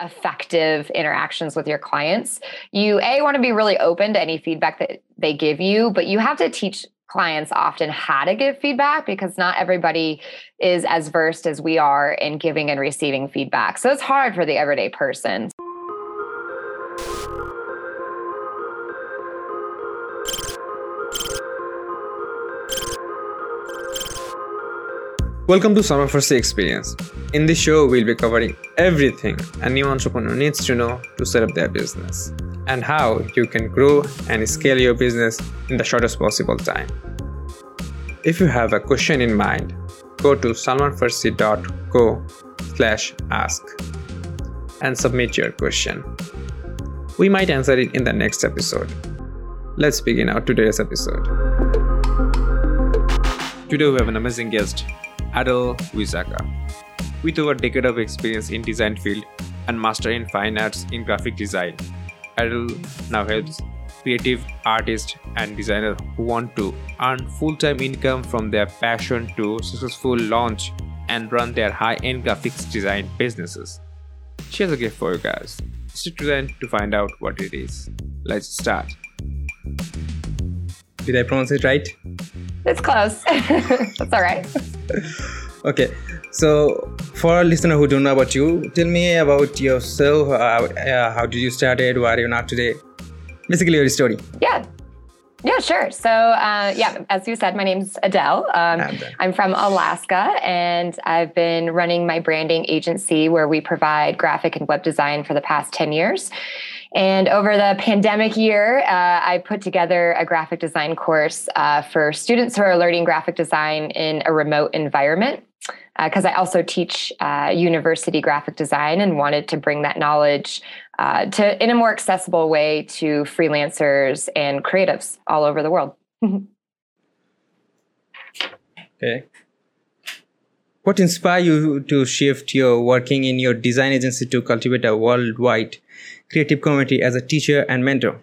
effective interactions with your clients, you a want to be really open to any feedback that they give you, but you have to teach clients often how to give feedback because not everybody is as versed as we are in giving and receiving feedback. So it's hard for the everyday person. Welcome to Salman Farsi Experience. In this show, we'll be covering everything a new entrepreneur needs to know to set up their business and how you can grow and scale your business in the shortest possible time. If you have a question in mind, go to salmanfarsi.co slash ask and submit your question. We might answer it in the next episode. Let's begin our today's episode. Today we have an amazing guest, Adel Wizaka. With over a decade of experience in design field and master in fine arts in graphic design, Adel now helps creative artists and designers who want to earn full-time income from their passion to successful launch and run their high-end graphics design businesses. She has a gift for you guys. Stick to the to find out what it is. Let's start. Did I pronounce it right? It's close. That's all right. okay. So, for our listener who don't know about you, tell me about yourself. Uh, uh, how did you started? Where are you now today? Basically, your story. Yeah. Yeah, sure. So, uh, yeah, as you said, my name's Adele. Um, I'm from Alaska, and I've been running my branding agency where we provide graphic and web design for the past 10 years. And over the pandemic year, uh, I put together a graphic design course uh, for students who are learning graphic design in a remote environment. Because uh, I also teach uh, university graphic design and wanted to bring that knowledge uh, to in a more accessible way to freelancers and creatives all over the world. okay. What inspired you to shift your working in your design agency to cultivate a worldwide creative community as a teacher and mentor?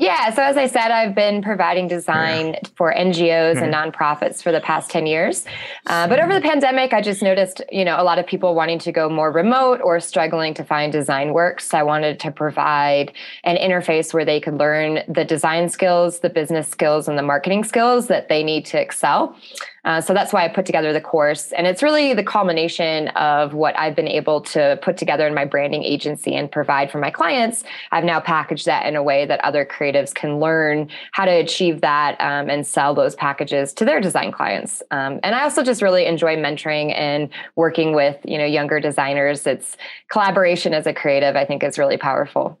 Yeah, so as I said, I've been providing design yeah. for NGOs mm-hmm. and nonprofits for the past 10 years. Uh, but over the pandemic, I just noticed, you know, a lot of people wanting to go more remote or struggling to find design work. So I wanted to provide an interface where they could learn the design skills, the business skills, and the marketing skills that they need to excel. Uh, so that's why I put together the course. And it's really the culmination of what I've been able to put together in my branding agency and provide for my clients. I've now packaged that in a way that other creatives can learn how to achieve that um, and sell those packages to their design clients. Um, and I also just really enjoy mentoring and working with you know younger designers. It's collaboration as a creative, I think, is really powerful.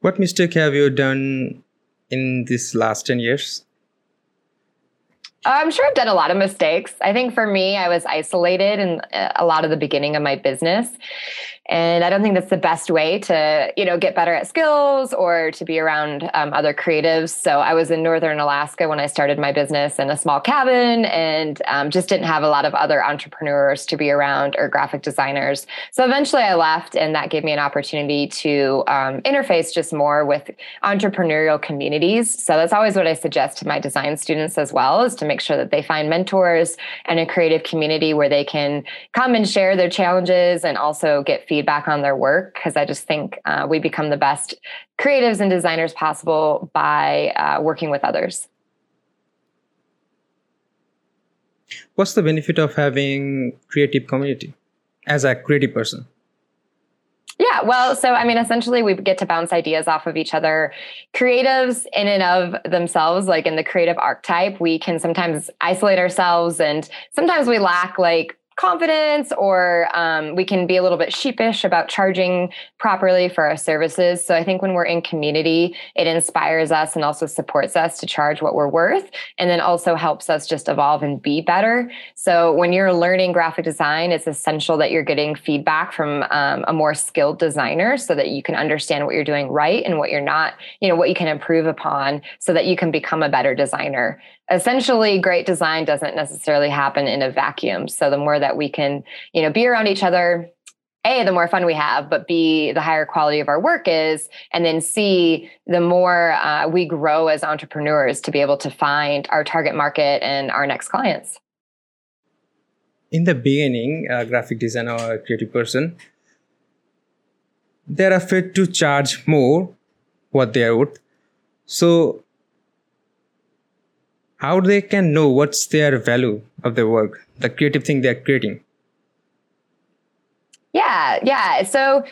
What mistake have you done in these last 10 years? I'm sure I've done a lot of mistakes. I think for me, I was isolated in uh, a lot of the beginning of my business and i don't think that's the best way to you know get better at skills or to be around um, other creatives. So i was in northern alaska when i started my business in a small cabin and um, just didn't have a lot of other entrepreneurs to be around or graphic designers. So eventually i left and that gave me an opportunity to um, interface just more with entrepreneurial communities. So that's always what i suggest to my design students as well is to make sure that they find mentors and a creative community where they can come and share their challenges and also get feedback on their work because I just think uh, we become the best creatives and designers possible by uh, working with others. What's the benefit of having creative community as a creative person? Yeah, well, so I mean, essentially, we get to bounce ideas off of each other. Creatives, in and of themselves, like in the creative archetype, we can sometimes isolate ourselves, and sometimes we lack like confidence or um, we can be a little bit sheepish about charging properly for our services. So I think when we're in community, it inspires us and also supports us to charge what we're worth and then also helps us just evolve and be better. So when you're learning graphic design, it's essential that you're getting feedback from um, a more skilled designer so that you can understand what you're doing right and what you're not, you know, what you can improve upon so that you can become a better designer essentially great design doesn't necessarily happen in a vacuum. So the more that we can you know be around each other a the more fun we have but b the higher quality of our work is. And then c the more uh, we grow as entrepreneurs to be able to find our target market and our next clients. In the beginning, a graphic designer or a creative person, they're afraid to charge more what they are worth. So, how they can know what's their value of their work, the creative thing they're creating? Yeah, yeah. So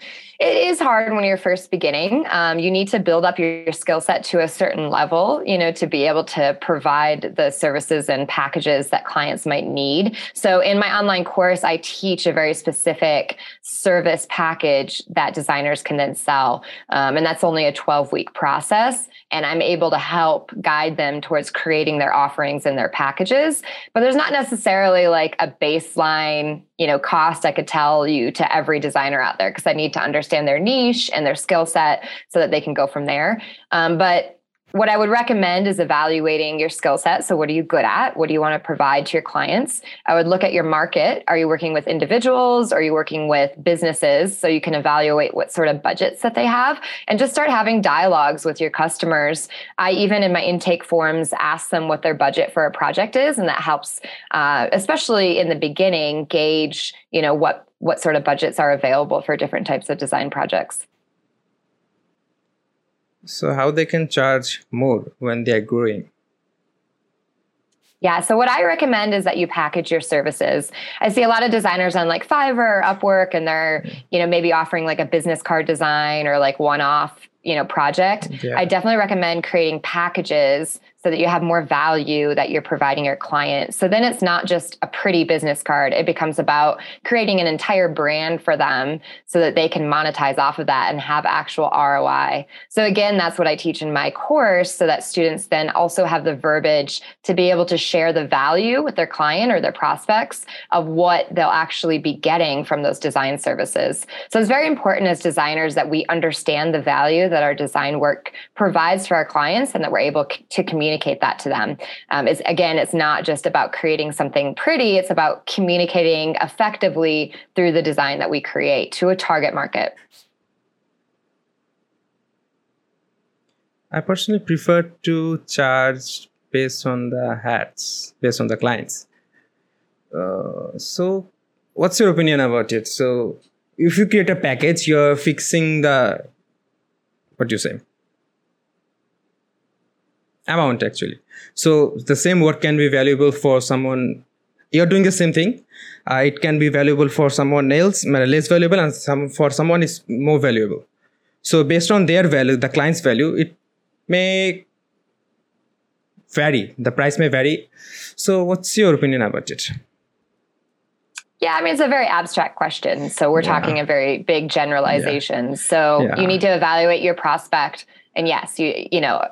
it is hard when you're first beginning. Um, you need to build up your, your skill set to a certain level, you know, to be able to provide the services and packages that clients might need. So in my online course, I teach a very specific service package that designers can then sell. Um, and that's only a 12 week process. And I'm able to help guide them towards creating their offerings and their packages. But there's not necessarily like a baseline you know cost i could tell you to every designer out there because i need to understand their niche and their skill set so that they can go from there um, but what I would recommend is evaluating your skill set. So, what are you good at? What do you want to provide to your clients? I would look at your market. Are you working with individuals? Are you working with businesses? So, you can evaluate what sort of budgets that they have and just start having dialogues with your customers. I even in my intake forms ask them what their budget for a project is, and that helps, uh, especially in the beginning, gauge you know what what sort of budgets are available for different types of design projects. So how they can charge more when they are growing? Yeah. So what I recommend is that you package your services. I see a lot of designers on like Fiverr, Upwork, and they're, mm-hmm. you know, maybe offering like a business card design or like one-off, you know, project. Yeah. I definitely recommend creating packages so that you have more value that you're providing your client. So then it's not just a pretty business card. It becomes about creating an entire brand for them so that they can monetize off of that and have actual ROI. So again, that's what I teach in my course so that students then also have the verbiage to be able to share the value with their client or their prospects of what they'll actually be getting from those design services. So it's very important as designers that we understand the value that our design work provides for our clients and that we're able to communicate communicate that to them. Um, is again, it's not just about creating something pretty; it's about communicating effectively through the design that we create to a target market. I personally prefer to charge based on the hats, based on the clients. Uh, so, what's your opinion about it? So, if you create a package, you're fixing the what do you say? Amount actually so the same work can be valuable for someone you're doing the same thing uh, it can be valuable for someone else less valuable and some for someone is more valuable so based on their value the client's value it may vary the price may vary so what's your opinion about it yeah, I mean, it's a very abstract question. So we're yeah. talking a very big generalization. Yeah. So yeah. you need to evaluate your prospect. And yes, you, you know,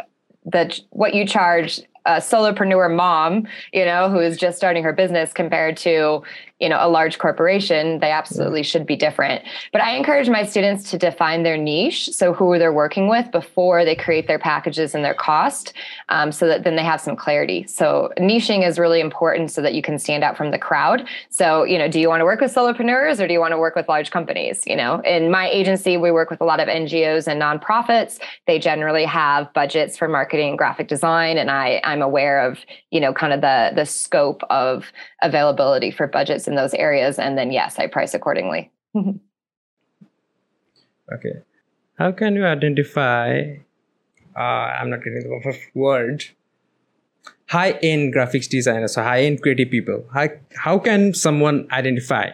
the what you charge a solopreneur mom, you know, who is just starting her business compared to, you know, a large corporation, they absolutely should be different. But I encourage my students to define their niche, so who they're working with before they create their packages and their cost, um, so that then they have some clarity. So niching is really important so that you can stand out from the crowd. So, you know, do you want to work with solopreneurs or do you want to work with large companies? You know, in my agency, we work with a lot of NGOs and nonprofits. They generally have budgets for marketing and graphic design, and I I'm aware of you know kind of the the scope of availability for budgets in those areas and then yes i price accordingly. Okay. How can you identify uh, i'm not getting the word high end graphics designers so high end creative people? How, how can someone identify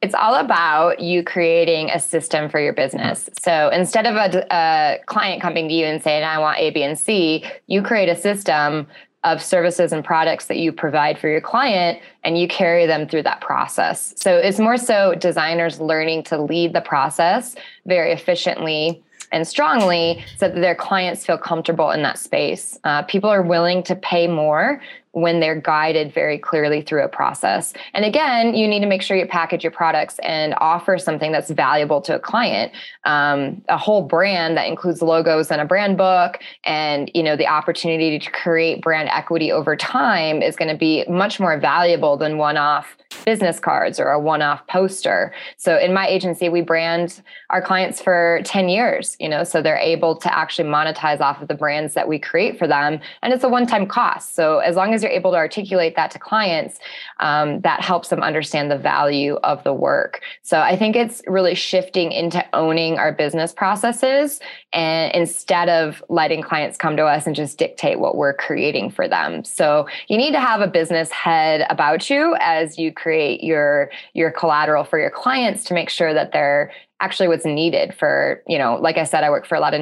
It's all about you creating a system for your business. So instead of a, a, client coming to you and saying, I want A, B, and C, you create a system of services and products that you provide for your client and you carry them through that process. So it's more so designers learning to lead the process very efficiently and strongly so that their clients feel comfortable in that space. Uh, people are willing to pay more when they're guided very clearly through a process. And again, you need to make sure you package your products and offer something that's valuable to a client. Um, a whole brand that includes logos and a brand book, and you know the opportunity to create brand equity over time is going to be much more valuable than one-off business cards or a one off poster. So in my agency, we brand our clients for 10 years, you know, so they're able to actually monetize off of the brands that we create for them. And it's a one time cost. So as long as you're able to articulate that to clients, um, that helps them understand the value of the work. So I think it's really shifting into owning our business processes and instead of letting clients come to us and just dictate what we're creating for them. So you need to have a business head about you as you create your your collateral for your clients to make sure that they're actually what's needed for, you know, like I said I work for a lot of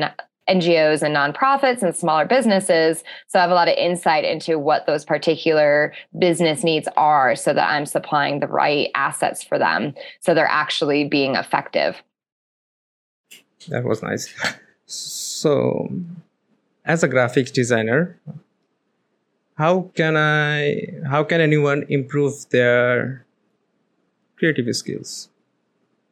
NGOs and nonprofits and smaller businesses. So I have a lot of insight into what those particular business needs are so that I'm supplying the right assets for them so they're actually being effective. That was nice. So, as a graphics designer, how can I how can anyone improve their creative skills?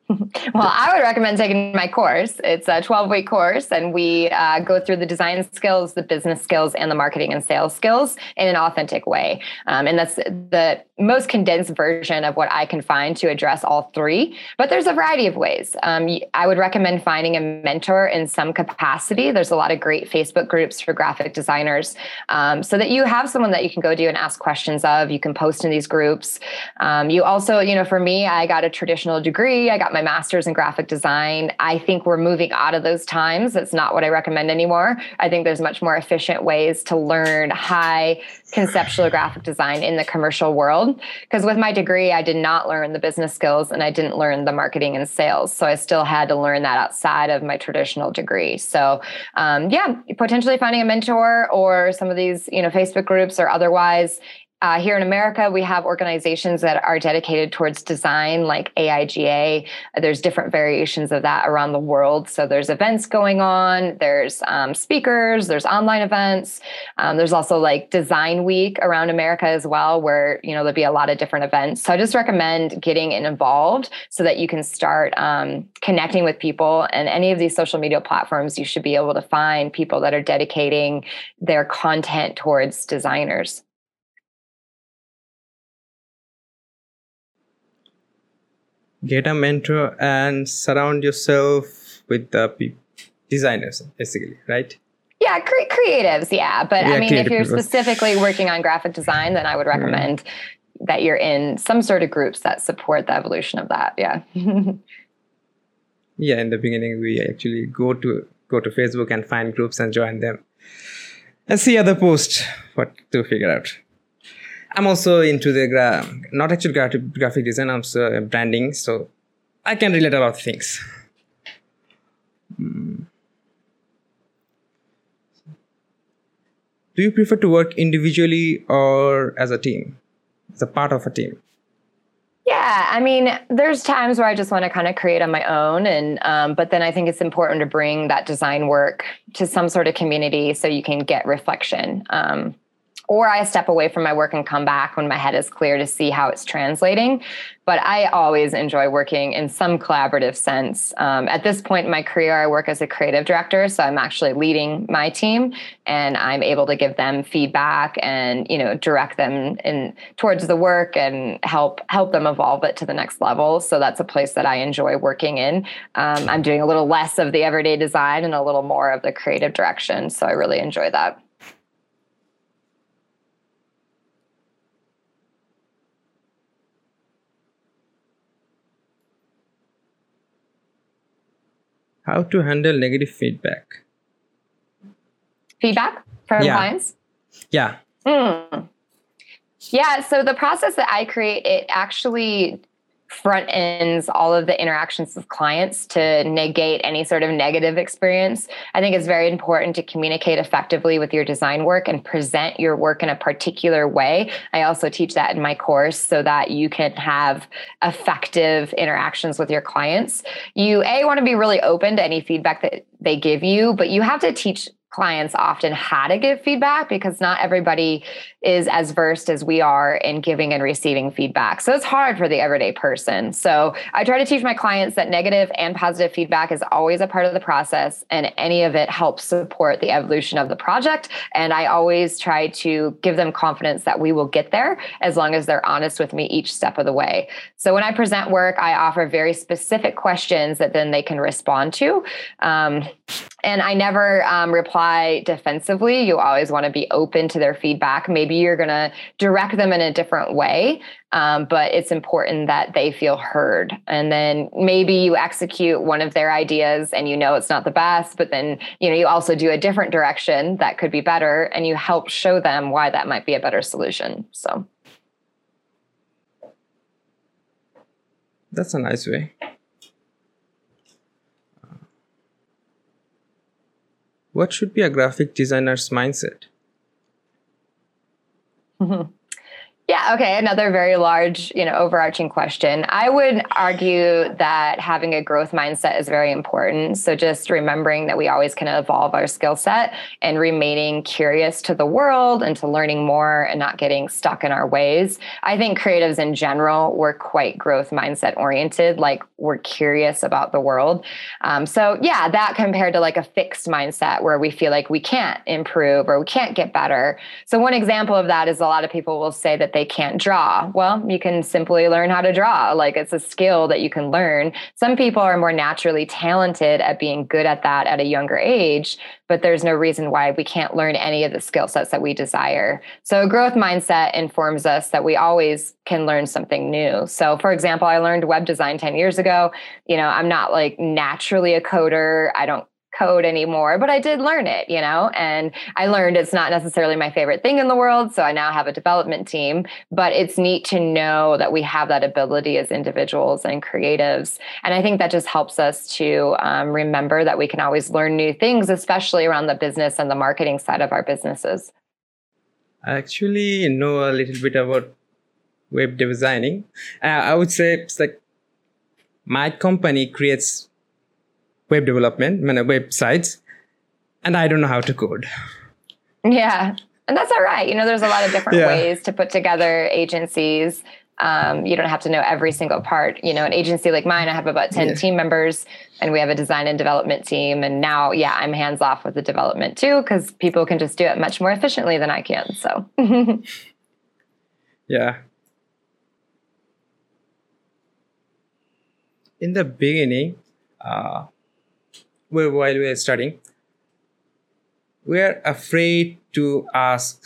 well, I would recommend taking my course. It's a 12 week course, and we uh, go through the design skills, the business skills, and the marketing and sales skills in an authentic way. Um, and that's the most condensed version of what I can find to address all three. But there's a variety of ways. Um, I would recommend finding a mentor in some capacity. There's a lot of great Facebook groups for graphic designers um, so that you have someone that you can go to and ask questions of. You can post in these groups. Um, you also, you know, for me, I got a traditional degree, I got my master's in graphic design. I think we're moving out of those times. It's not what I recommend anymore. I think there's much more efficient ways to learn high conceptual graphic design in the commercial world. Because with my degree, I did not learn the business skills and I didn't learn the marketing and sales. So I still had to learn that outside of my traditional degree. So um, yeah, potentially finding a mentor or some of these, you know, Facebook groups or otherwise uh, here in America, we have organizations that are dedicated towards design, like AIGA. There's different variations of that around the world. So there's events going on, there's um, speakers, there's online events. Um, there's also like Design Week around America as well, where you know there'll be a lot of different events. So I just recommend getting involved so that you can start um, connecting with people. And any of these social media platforms, you should be able to find people that are dedicating their content towards designers. Get a mentor and surround yourself with the designers basically right? Yeah cre- creatives yeah. But yeah, i mean if you're specifically working on graphic design then i would recommend mm. that you're in some sort of groups that support the evolution of that yeah. Yeah in the beginning we actually go to go to facebook and find groups and join them and see other posts what to figure out I'm also into the gra- not actually graphic, graphic design. I'm also branding, so I can relate a lot of things. Do you prefer to work individually or as a team, as a part of a team? Yeah, I mean, there's times where I just want to kind of create on my own, and um, but then I think it's important to bring that design work to some sort of community so you can get reflection. Um, or I step away from my work and come back when my head is clear to see how it's translating. But I always enjoy working in some collaborative sense. Um, at this point in my career, I work as a creative director, so I'm actually leading my team, and I'm able to give them feedback and you know direct them in towards the work and help help them evolve it to the next level. So that's a place that I enjoy working in. Um, I'm doing a little less of the everyday design and a little more of the creative direction, so I really enjoy that. How to handle negative feedback feedback from yeah. clients yeah mm. yeah so the process that i create it actually front ends all of the interactions with clients to negate any sort of negative experience. I think it's very important to communicate effectively with your design work and present your work in a particular way. I also teach that in my course so that you can have effective interactions with your clients. You a want to be really open to any feedback that they give you, but you have to teach clients often how to give feedback because not everybody is as versed as we are in giving and receiving feedback. So it's hard for the everyday person. So I try to teach my clients that negative and positive feedback is always a part of the process and any of it helps support the evolution of the project. And I always try to give them confidence that we will get there as long as they're honest with me each step of the way. So when I present work, I offer very specific questions that then they can respond to. Um, and I never um, reply defensively. You always want to be open to their feedback. Maybe you're going to direct them in a different way, um, but it's important that they feel heard. And then maybe you execute one of their ideas and you know it's not the best, but then you know you also do a different direction that could be better, and you help show them why that might be a better solution. So. That's a nice way. What should be a graphic designer's mindset? Yeah, okay. Another very large, you know, overarching question. I would argue that having a growth mindset is very important. So just remembering that we always can evolve our skill set and remaining curious to the world and to learning more and not getting stuck in our ways. I think creatives in general, we're quite growth mindset oriented, like we're curious about the world. Um, so yeah, that compared to like a fixed mindset where we feel like we can't improve or we can't get better. So one example of that is a lot of people will say that they can't draw. Well, you can simply learn how to draw. Like it's a skill that you can learn. Some people are more naturally talented at being good at that at a younger age, but there's no reason why we can't learn any of the skill sets that we desire. So, a growth mindset informs us that we always can learn something new. So, for example, I learned web design 10 years ago. You know, I'm not like naturally a coder. I don't code anymore, but I did learn it, you know, and I learned it's not necessarily my favorite thing in the world. So I now have a development team, but it's neat to know that we have that ability as individuals and creatives. And I think that just helps us to um, remember that we can always learn new things, especially around the business and the marketing side of our businesses. I actually know a little bit about web designing. Uh, I would say it's like my company creates web development, websites, and I don't know how to code. Yeah. And that's all right. You know, there's a lot of different yeah. ways to put together agencies. Um, you don't have to know every single part. You know, an agency like mine, I have about 10 yeah. team members and we have a design and development team. And now, yeah, I'm hands off with the development too, because people can just do it much more efficiently than I can. So, yeah. In the beginning, uh, while we are studying, we are afraid to ask.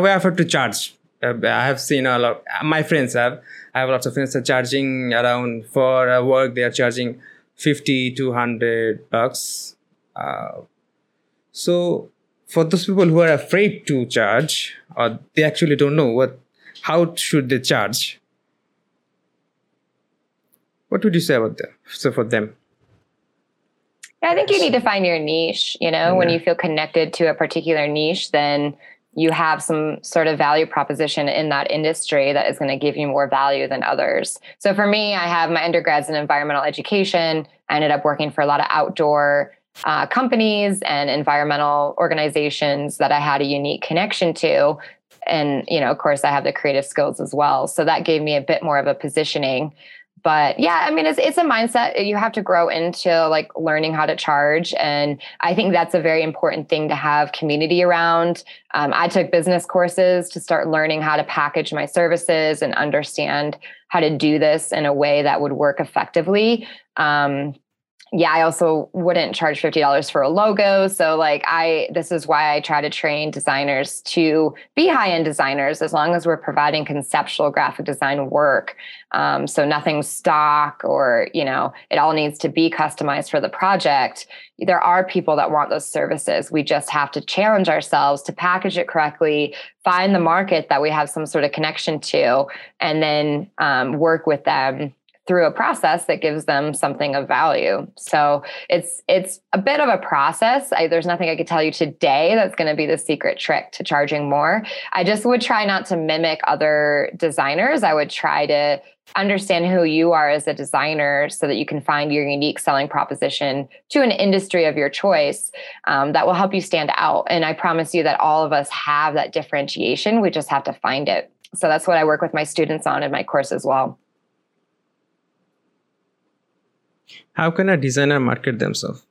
We are afraid to charge. Uh, I have seen a lot. My friends have. I have lots of friends are charging around for work. They are charging fifty to hundred bucks. Uh, so for those people who are afraid to charge, or they actually don't know what, how should they charge? What would you say about them? So for them. Yeah, I think you need to find your niche. You know, yeah. when you feel connected to a particular niche, then you have some sort of value proposition in that industry that is going to give you more value than others. So for me, I have my undergrads in environmental education. I ended up working for a lot of outdoor uh, companies and environmental organizations that I had a unique connection to. And, you know, of course, I have the creative skills as well. So that gave me a bit more of a positioning but yeah i mean it's it's a mindset you have to grow into like learning how to charge. And i think that's a very important thing to have community around. Um, i took business courses to start learning how to package my services and understand how to do this in a way that would work effectively. Um, yeah, I also wouldn't charge $50 for a logo. So, like, I, this is why I try to train designers to be high end designers as long as we're providing conceptual graphic design work. Um, so, nothing stock or, you know, it all needs to be customized for the project. There are people that want those services. We just have to challenge ourselves to package it correctly, find the market that we have some sort of connection to, and then um, work with them through a process that gives them something of value. So it's it's a bit of a process. I, there's nothing I could tell you today that's going to be the secret trick to charging more. I just would try not to mimic other designers. I would try to understand who you are as a designer so that you can find your unique selling proposition to an industry of your choice um, that will help you stand out. And I promise you that all of us have that differentiation. We just have to find it. So that's what I work with my students on in my course as well. How can a designer market themselves?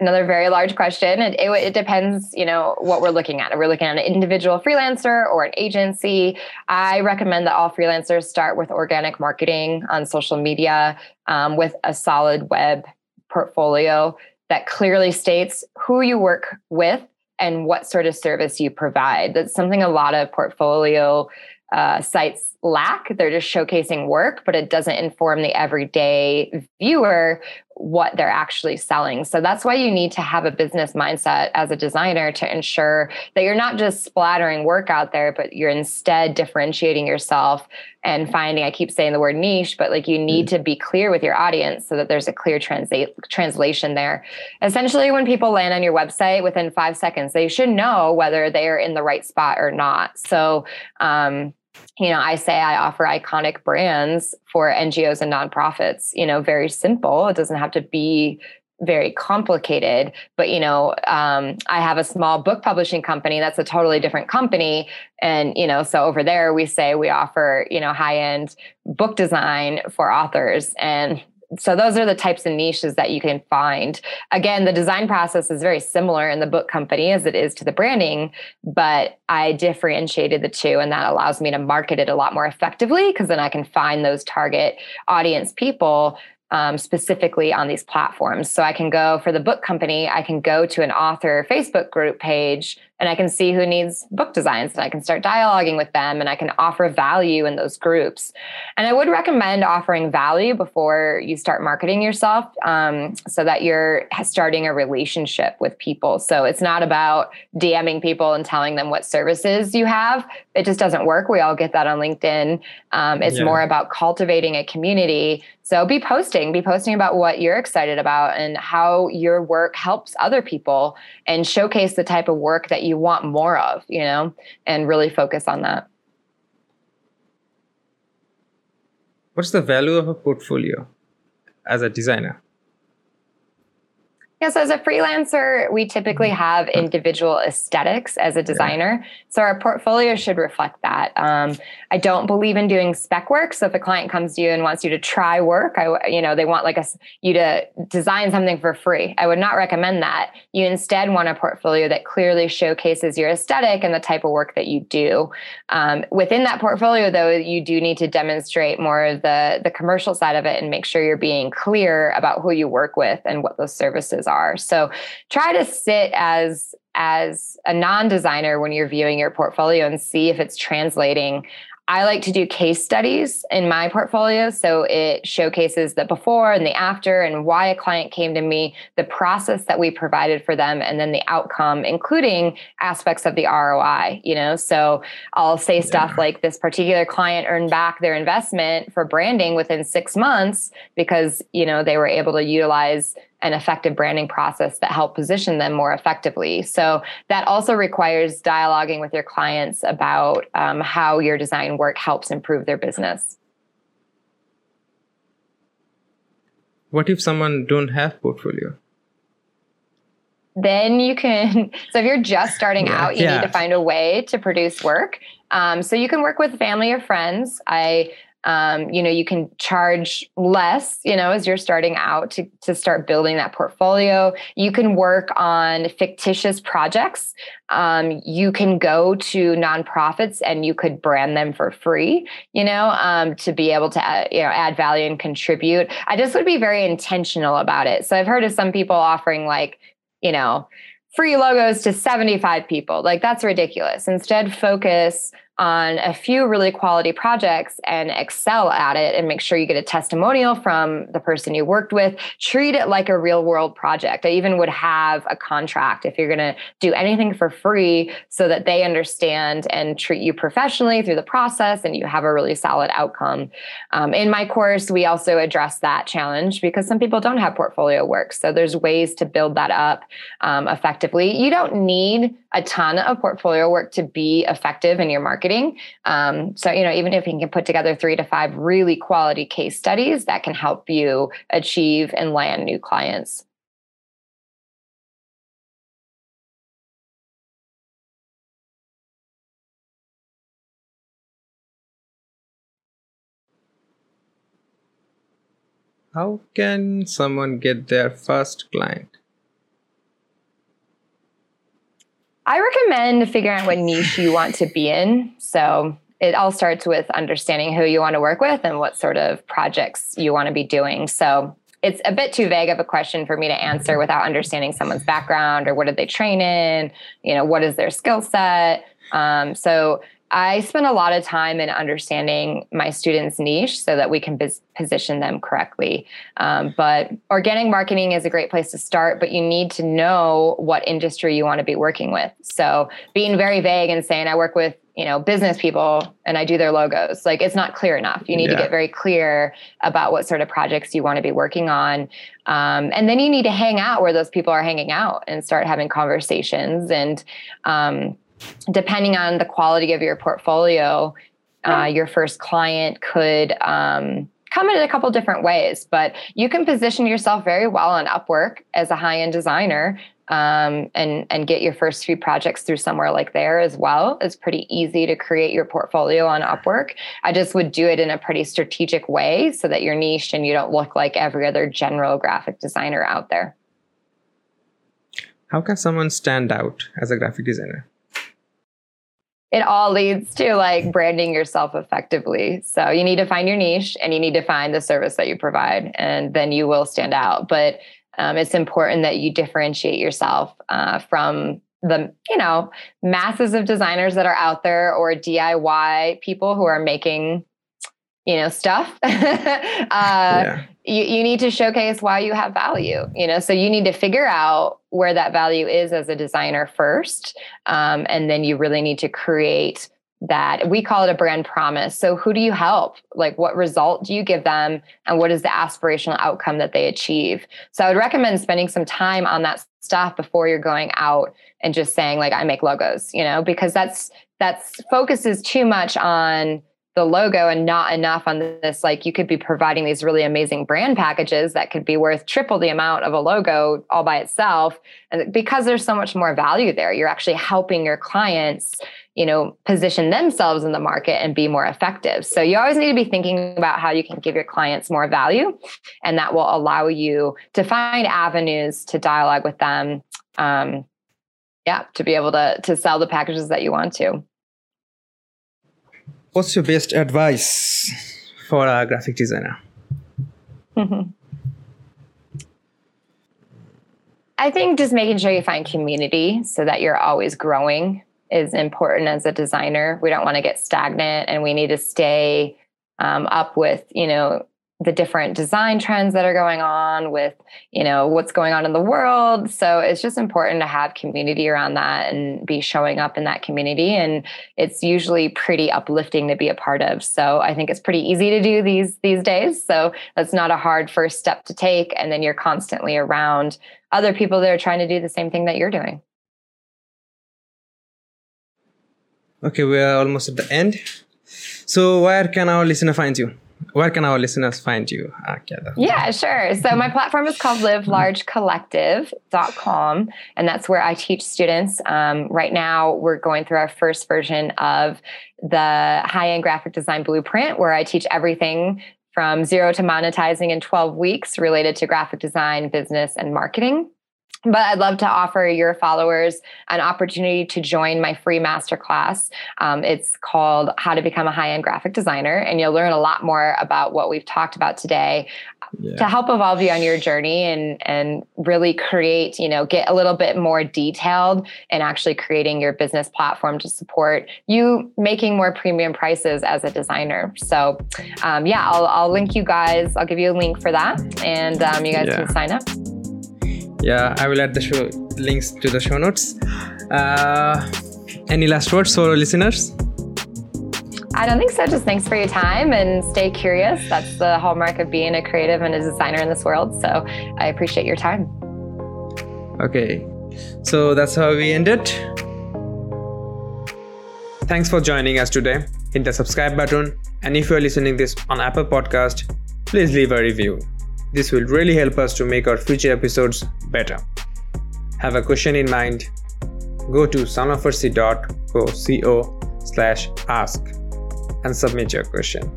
another very large question. It, it, it, depends you know what we're looking at. Are we're looking at an individual freelancer or an agency i recommend that all freelancers start with organic marketing on social media um, with a solid web portfolio that clearly states who you work with and what sort of service you provide. That's something a lot of portfolio uh, sites lack. They're just showcasing work, but it doesn't inform the everyday viewer what they're actually selling. So that's why you need to have a business mindset as a designer to ensure that you're not just splattering work out there, but you're instead differentiating yourself and finding, I keep saying the word niche, but like you need mm. to be clear with your audience so that there's a clear translate translation there. Essentially, when people land on your website within five seconds, they should know whether they are in the right spot or not. So, um, you know, I say I offer iconic brands for NGOs and nonprofits, you know, very simple. It doesn't have to be very complicated but you know um, i have a small book publishing company that's a totally different company and you know so over there we say we offer you know high end book design for authors and so those are the types of niches that you can find again the design process is very similar in the book company as it is to the branding but i differentiated the two and that allows me to market it a lot more effectively because then i can find those target audience people um, specifically on these platforms. So I can go for the book company, I can go to an author Facebook group page and I can see who needs book designs and I can start dialoguing with them and I can offer value in those groups. And I would recommend offering value before you start marketing yourself um, so that you're starting a relationship with people. So it's not about DMing people and telling them what services you have. It just doesn't work. We all get that on LinkedIn. Um, it's yeah. more about cultivating a community. So be posting, be posting about what you're excited about and how your work helps other people and showcase the type of work that you want more of, you know, and really focus on that. What's the value of a portfolio as a designer? Yeah, so as a freelancer, we typically have individual aesthetics as a designer. So our portfolio should reflect that. Um, I don't believe in doing spec work. So if a client comes to you and wants you to try work, I, you know, they want like a, you to design something for free. I would not recommend that. You instead want a portfolio that clearly showcases your aesthetic and the type of work that you do. Um, within that portfolio, though, you do need to demonstrate more of the the commercial side of it and make sure you're being clear about who you work with and what those services are. So try to sit as as a non-designer when you're viewing your portfolio and see if it's translating I like to do case studies in my portfolio. So it showcases the before and the after and why a client came to me, the process that we provided for them, and then the outcome, including aspects of the ROI, you know? So I'll say stuff yeah. like this particular client earned back their investment for branding within six months because, you know, they were able to utilize an effective branding process that help position them more effectively. So that also requires dialoguing with your clients about um, how your design work helps improve their business. What if someone don't have portfolio? Then you can. So if you're just starting yeah. out, you yeah. need to find a way to produce work. Um, so you can work with family or friends. I um, you know you can charge less you know as you're starting out to, to start building that portfolio. You can work on fictitious projects. Um, you can go to nonprofits and you could brand them for free you know um, to be able to add, you know add value and contribute. I just would be very intentional about it. So i've heard of some people offering like you know free logos to 75 people. Like that's ridiculous. Instead focus on a few really quality projects and excel at it and make sure you get a testimonial from the person you worked with. Treat it like a real world project. I even would have a contract if you're going to do anything for free so that they understand and treat you professionally through the process and you have a really solid outcome. Um, in my course, we also address that challenge because some people don't have portfolio work. So there's ways to build that up um, effectively. You don't need a ton of portfolio work to be effective in your marketing. Um, so, you know, even if you can put together three to five really quality case studies, that can help you achieve and land new clients. How can someone get their first client? I recommend figuring out what niche you want to be in. So it all starts with understanding who you want to work with and what sort of projects you want to be doing. So it's a bit too vague of a question for me to answer without understanding someone's background or what did they train in, you know, what is their skill set. Um, so I spend a lot of time in understanding my students' niche so that we can position them correctly. Um, but organic marketing is a great place to start, but you need to know what industry you want to be working with. So being very vague and saying, I work with you know business people and i do their logos like it's not clear enough you need yeah. to get very clear about what sort of projects you want to be working on um, and then you need to hang out where those people are hanging out and start having conversations and um, depending on the quality of your portfolio, uh, your first client could um, come in a couple different ways, but you can position yourself very well on Upwork as a high end designer. Um, and and get your first few projects through somewhere like there as well. It's pretty easy to create your portfolio on Upwork. I just would do it in a pretty strategic way so that you're niche and you don't look like every other general graphic designer out there. How can someone stand out as a graphic designer? It all leads to like branding yourself effectively. So you need to find your niche and you need to find the service that you provide, and then you will stand out. But um, it's important that you differentiate yourself uh, from the you know masses of designers that are out there or DIY people who are making you know stuff. Uh, yeah. you, you need to showcase why you have value you know so you need to figure out where that value is as a designer first um, and then you really need to create that. We call it a brand promise. So who do you help? Like what result do you give them? And what is the aspirational outcome that they achieve? So i would recommend spending some time on that stuff before you're going out and just saying like i make logos you know because that's that's focuses too much on the logo and not enough on this like you could be providing these really amazing brand packages that could be worth triple the amount of a logo all by itself. And because there's so much more value there you're actually helping your clients you know position themselves in the market and be more effective. So you always need to be thinking about how you can give your clients more value and that will allow you to find avenues to dialogue with them um, yeah to be able to to sell the packages that you want to what's your best advice for a graphic designer? Mm-hmm. I think just making sure you find community so that you're always growing is important as a designer. We don't want to get stagnant and we need to stay um, up with, you know, the different design trends that are going on with you know what's going on in the world. So it's just important to have community around that and be showing up in that community. And it's usually pretty uplifting to be a part of. So i think it's pretty easy to do these these days. So that's not a hard first step to take. And then you're constantly around other people that are trying to do the same thing that you're doing. Okay we're almost at the end. So where can our listener find you where can our listeners find you, Akeda? Yeah, sure. So my platform is called livelargecollective.com, and that's where I teach students. Um, right now, we're going through our first version of the high-end graphic design blueprint, where I teach everything from zero to monetizing in 12 weeks related to graphic design, business, and marketing. But I'd love to offer your followers an opportunity to join my free masterclass. Um, it's called How to Become a High End Graphic Designer, and you'll learn a lot more about what we've talked about today yeah. to help evolve you on your journey and and really create, you know, get a little bit more detailed and actually creating your business platform to support you making more premium prices as a designer. So, um, yeah, I'll I'll link you guys. I'll give you a link for that, and um, you guys yeah. can sign up yeah i will add the show links to the show notes uh, any last words for listeners I don't think so. Just thanks for your time and stay curious. That's the hallmark of being a creative and a designer in this world. So I appreciate your time. Okay. So that's how we end it. Thanks for joining us today. Hit the subscribe button. And if you're listening this on Apple Podcast, please leave a review. This will really help us to make our future episodes better. Have a question in mind? Go to salmanfarsi.co slash ask and submit your question.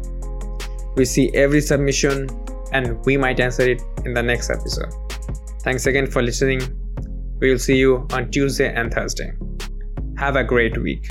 We see every submission and we might answer it in the next episode. Thanks again for listening. We will see you on Tuesday and Thursday. Have a great week.